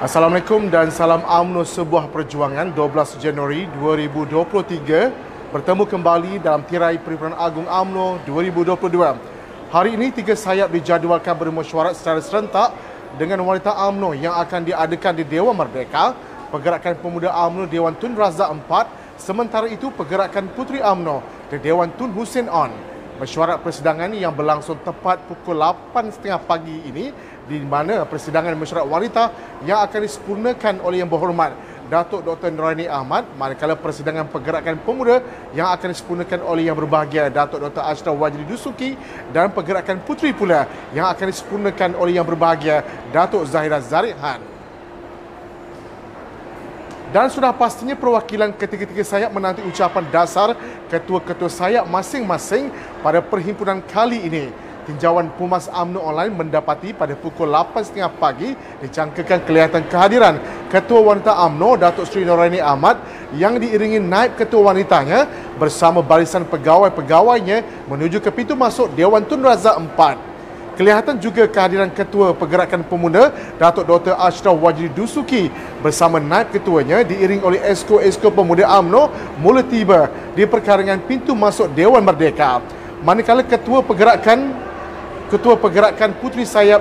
Assalamualaikum dan salam UMNO sebuah perjuangan 12 Januari 2023 bertemu kembali dalam tirai Perhimpunan Agung UMNO 2022. Hari ini tiga sayap dijadualkan bermesyuarat secara serentak dengan wanita UMNO yang akan diadakan di Dewan Merdeka, Pergerakan Pemuda UMNO Dewan Tun Razak 4, sementara itu Pergerakan Puteri UMNO di Dewan Tun Hussein On. Mesyuarat persidangan yang berlangsung tepat pukul 8.30 pagi ini di mana persidangan mesyuarat wanita yang akan disempurnakan oleh Yang Berhormat Datuk Dr. Nuraini Ahmad manakala persidangan pergerakan pemuda yang akan disempurnakan oleh Yang Berbahagia Datuk Dr. Ashraf Wajri Dusuki dan pergerakan puteri pula yang akan disempurnakan oleh Yang Berbahagia Datuk Zahira Zarikhan. Dan sudah pastinya perwakilan ketiga-tiga sayap menanti ucapan dasar ketua-ketua sayap masing-masing pada perhimpunan kali ini. Tinjauan Pumas UMNO Online mendapati pada pukul 8.30 pagi dicangkakan kelihatan kehadiran Ketua Wanita UMNO Datuk Seri Noraini Ahmad yang diiringi naib ketua wanitanya bersama barisan pegawai-pegawainya menuju ke pintu masuk Dewan Tun Razak 4. Kelihatan juga kehadiran Ketua Pergerakan Pemuda Datuk Dr. Ashraf Wajri Dusuki bersama naib ketuanya diiring oleh Esko-Esko Pemuda AMNO mula tiba di perkarangan pintu masuk Dewan Merdeka. Manakala Ketua Pergerakan Ketua Pergerakan Puteri Sayap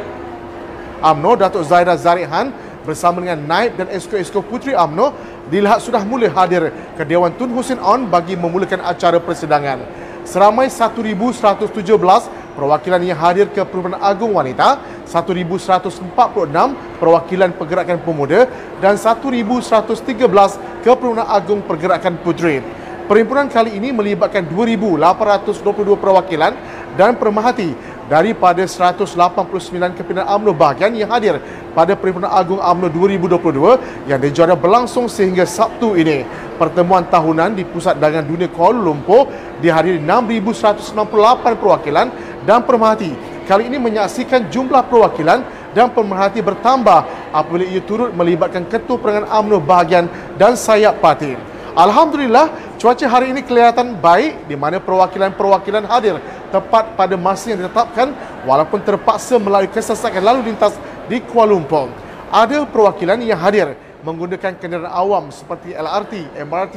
AMNO Datuk Zaira Zarikhan bersama dengan naib dan esko-esko Puteri AMNO dilihat sudah mula hadir ke Dewan Tun Hussein On bagi memulakan acara persidangan. Seramai 1,117 perwakilan yang hadir ke Perhimpunan Agung Wanita, 1146 perwakilan Pergerakan Pemuda dan 1113 ke Perhimpunan Agung Pergerakan Puteri. Perhimpunan kali ini melibatkan 2822 perwakilan dan permahati daripada 189 kepimpinan UMNO bahagian yang hadir pada Perhimpunan Agung UMNO 2022 yang dijana berlangsung sehingga Sabtu ini. Pertemuan tahunan di Pusat Dagangan Dunia Kuala Lumpur dihadiri 6,168 perwakilan dan pemerhati. Kali ini menyaksikan jumlah perwakilan dan pemerhati bertambah apabila ia turut melibatkan Ketua Perangan UMNO bahagian dan sayap parti. Alhamdulillah, cuaca hari ini kelihatan baik di mana perwakilan-perwakilan hadir tepat pada masa yang ditetapkan walaupun terpaksa melalui kesesakan lalu lintas di Kuala Lumpur. Ada perwakilan yang hadir menggunakan kenderaan awam seperti LRT, MRT,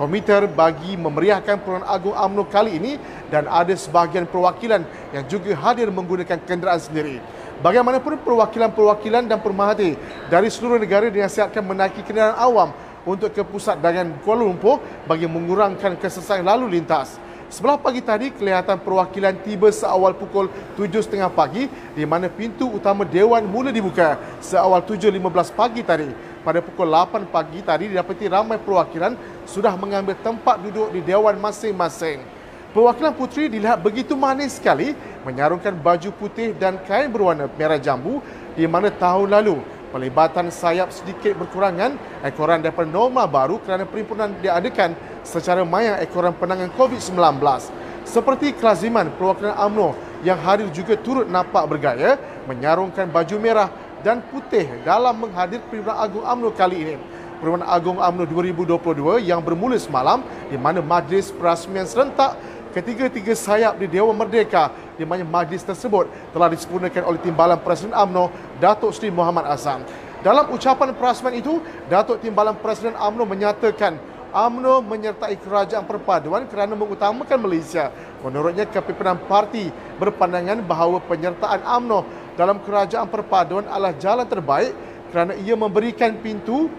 komuter bagi memeriahkan Perumahan Agung UMNO kali ini dan ada sebahagian perwakilan yang juga hadir menggunakan kenderaan sendiri. Bagaimanapun perwakilan-perwakilan dan pemerhati dari seluruh negara dinasihatkan menaiki kenderaan awam untuk ke pusat dagangan Kuala Lumpur bagi mengurangkan kesesakan lalu lintas. Sebelah pagi tadi kelihatan perwakilan tiba seawal pukul 7.30 pagi di mana pintu utama Dewan mula dibuka seawal 7.15 pagi tadi pada pukul 8 pagi tadi didapati ramai perwakilan sudah mengambil tempat duduk di dewan masing-masing. Perwakilan puteri dilihat begitu manis sekali menyarungkan baju putih dan kain berwarna merah jambu di mana tahun lalu pelibatan sayap sedikit berkurangan ekoran daripada norma baru kerana perhimpunan diadakan secara maya ekoran penanganan COVID-19. Seperti kelaziman perwakilan UMNO yang hadir juga turut nampak bergaya menyarungkan baju merah dan putih dalam menghadir Perhimpunan Agung UMNO kali ini. Perhimpunan Agung UMNO 2022 yang bermula semalam di mana majlis perasmian serentak ketiga-tiga sayap di Dewan Merdeka di mana majlis tersebut telah disempurnakan oleh Timbalan Presiden UMNO Datuk Seri Muhammad Azam. Dalam ucapan perasmian itu, Datuk Timbalan Presiden UMNO menyatakan UMNO menyertai kerajaan perpaduan kerana mengutamakan Malaysia. Menurutnya, kepimpinan parti berpandangan bahawa penyertaan UMNO dalam kerajaan perpaduan adalah jalan terbaik kerana ia memberikan pintu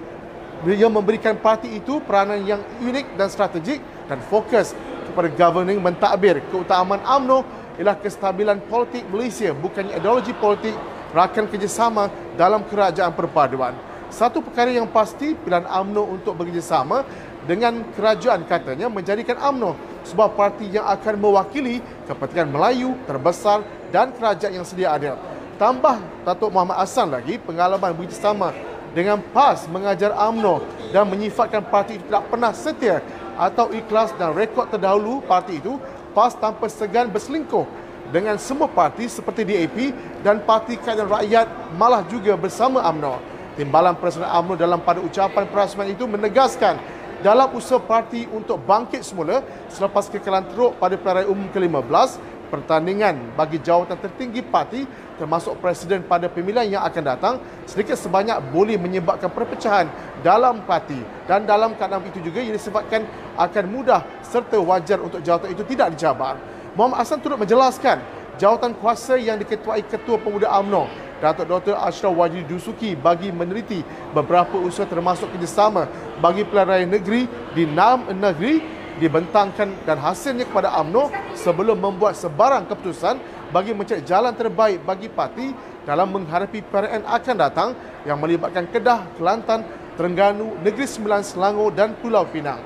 ia memberikan parti itu peranan yang unik dan strategik dan fokus kepada governing mentadbir keutamaan UMNO ialah kestabilan politik Malaysia bukannya ideologi politik rakan kerjasama dalam kerajaan perpaduan. Satu perkara yang pasti pilihan UMNO untuk bekerjasama dengan kerajaan katanya menjadikan UMNO sebuah parti yang akan mewakili kepentingan Melayu terbesar dan kerajaan yang sedia ada. Tambah Datuk Muhammad Hassan lagi pengalaman bekerjasama dengan PAS mengajar AMNO dan menyifatkan parti itu tidak pernah setia atau ikhlas dan rekod terdahulu parti itu PAS tanpa segan berselingkuh dengan semua parti seperti DAP dan Parti Keadilan Rakyat malah juga bersama AMNO. Timbalan Presiden AMNO dalam pada ucapan perasmian itu menegaskan dalam usaha parti untuk bangkit semula selepas kekalahan teruk pada pilihan umum ke-15 pertandingan bagi jawatan tertinggi parti termasuk presiden pada pemilihan yang akan datang sedikit sebanyak boleh menyebabkan perpecahan dalam parti dan dalam keadaan itu juga ia disebabkan akan mudah serta wajar untuk jawatan itu tidak dijabar. Muhammad Hassan turut menjelaskan jawatan kuasa yang diketuai Ketua Pemuda AMNO Datuk Dr. Ashraf Wajid Dusuki bagi meneliti beberapa usaha termasuk kerjasama bagi pilihan raya negeri di enam negeri dibentangkan dan hasilnya kepada AMNO sebelum membuat sebarang keputusan bagi mencari jalan terbaik bagi parti dalam menghadapi perayaan akan datang yang melibatkan Kedah, Kelantan, Terengganu, Negeri Sembilan, Selangor dan Pulau Pinang.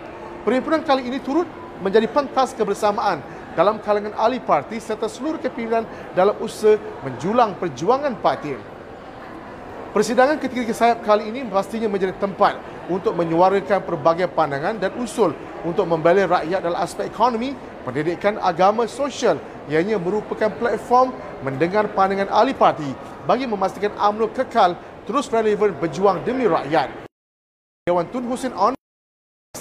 Perhimpunan kali ini turut menjadi pentas kebersamaan dalam kalangan ahli parti serta seluruh kepimpinan dalam usaha menjulang perjuangan parti. Persidangan ketiga sayap kali ini pastinya menjadi tempat untuk menyuarakan pelbagai pandangan dan usul untuk membela rakyat dalam aspek ekonomi, pendidikan, agama, sosial ianya merupakan platform mendengar pandangan ahli parti bagi memastikan UMNO kekal terus relevan berjuang demi rakyat. Dewan Tun Hussein On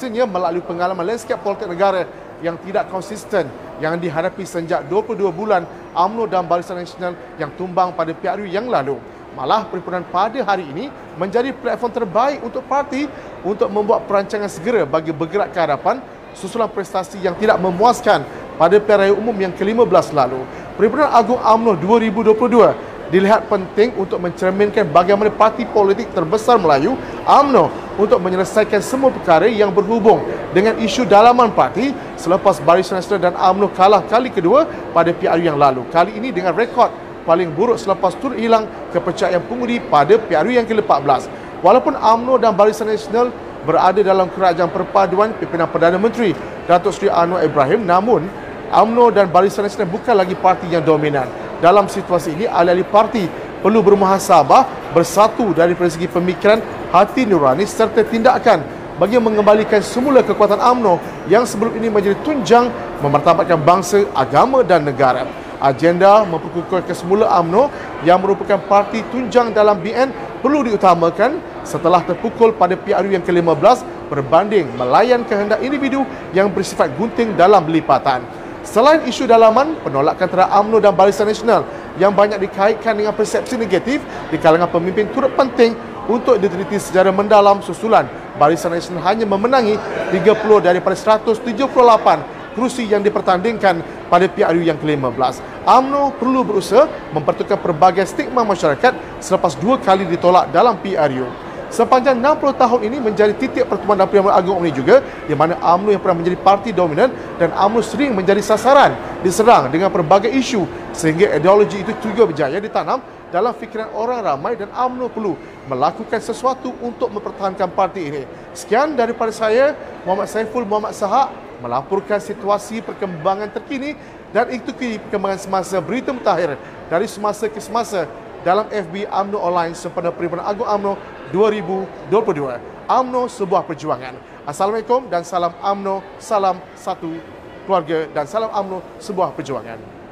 melalui pengalaman landscape politik negara yang tidak konsisten yang dihadapi sejak 22 bulan UMNO dan Barisan Nasional yang tumbang pada PRU yang lalu. Malah perhimpunan pada hari ini menjadi platform terbaik untuk parti untuk membuat perancangan segera bagi bergerak ke hadapan susulan prestasi yang tidak memuaskan pada raya umum yang ke-15 lalu. Perhimpunan Agung UMNO 2022 dilihat penting untuk mencerminkan bagaimana parti politik terbesar Melayu, AMNO, untuk menyelesaikan semua perkara yang berhubung dengan isu dalaman parti selepas Barisan Nasional dan AMNO kalah kali kedua pada PRU yang lalu. Kali ini dengan rekod paling buruk selepas tur hilang kepercayaan pengundi pada PRU yang ke-14. Walaupun AMNO dan Barisan Nasional berada dalam kerajaan perpaduan pimpinan Perdana Menteri Datuk Seri Anwar Ibrahim namun AMNO dan Barisan Nasional bukan lagi parti yang dominan dalam situasi ini ahli-ahli parti perlu bermuhasabah bersatu dari segi pemikiran hati nurani serta tindakan bagi mengembalikan semula kekuatan AMNO yang sebelum ini menjadi tunjang memartabatkan bangsa, agama dan negara. Agenda memperkukuhkan semula AMNO yang merupakan parti tunjang dalam BN perlu diutamakan setelah terpukul pada PRU yang ke-15 berbanding melayan kehendak individu yang bersifat gunting dalam lipatan. Selain isu dalaman, penolakan terhadap UMNO dan Barisan Nasional yang banyak dikaitkan dengan persepsi negatif di kalangan pemimpin turut penting untuk diteliti secara mendalam susulan Barisan Nasional hanya memenangi 30 daripada 178 kerusi yang dipertandingkan pada PRU yang ke-15. UMNO perlu berusaha mempertukar pelbagai stigma masyarakat selepas dua kali ditolak dalam PRU. Sepanjang 60 tahun ini menjadi titik pertemuan dan Pertuan Agong ini juga di mana UMNO yang pernah menjadi parti dominan dan UMNO sering menjadi sasaran diserang dengan pelbagai isu sehingga ideologi itu juga berjaya ditanam dalam fikiran orang ramai dan UMNO perlu melakukan sesuatu untuk mempertahankan parti ini. Sekian daripada saya, Muhammad Saiful Muhammad Sahak melaporkan situasi perkembangan terkini dan itu perkembangan semasa berita mutakhir dari semasa ke semasa dalam FB UMNO Online sempena Perhimpunan Agung UMNO 2022. UMNO sebuah perjuangan. Assalamualaikum dan salam UMNO, salam satu keluarga dan salam UMNO sebuah perjuangan.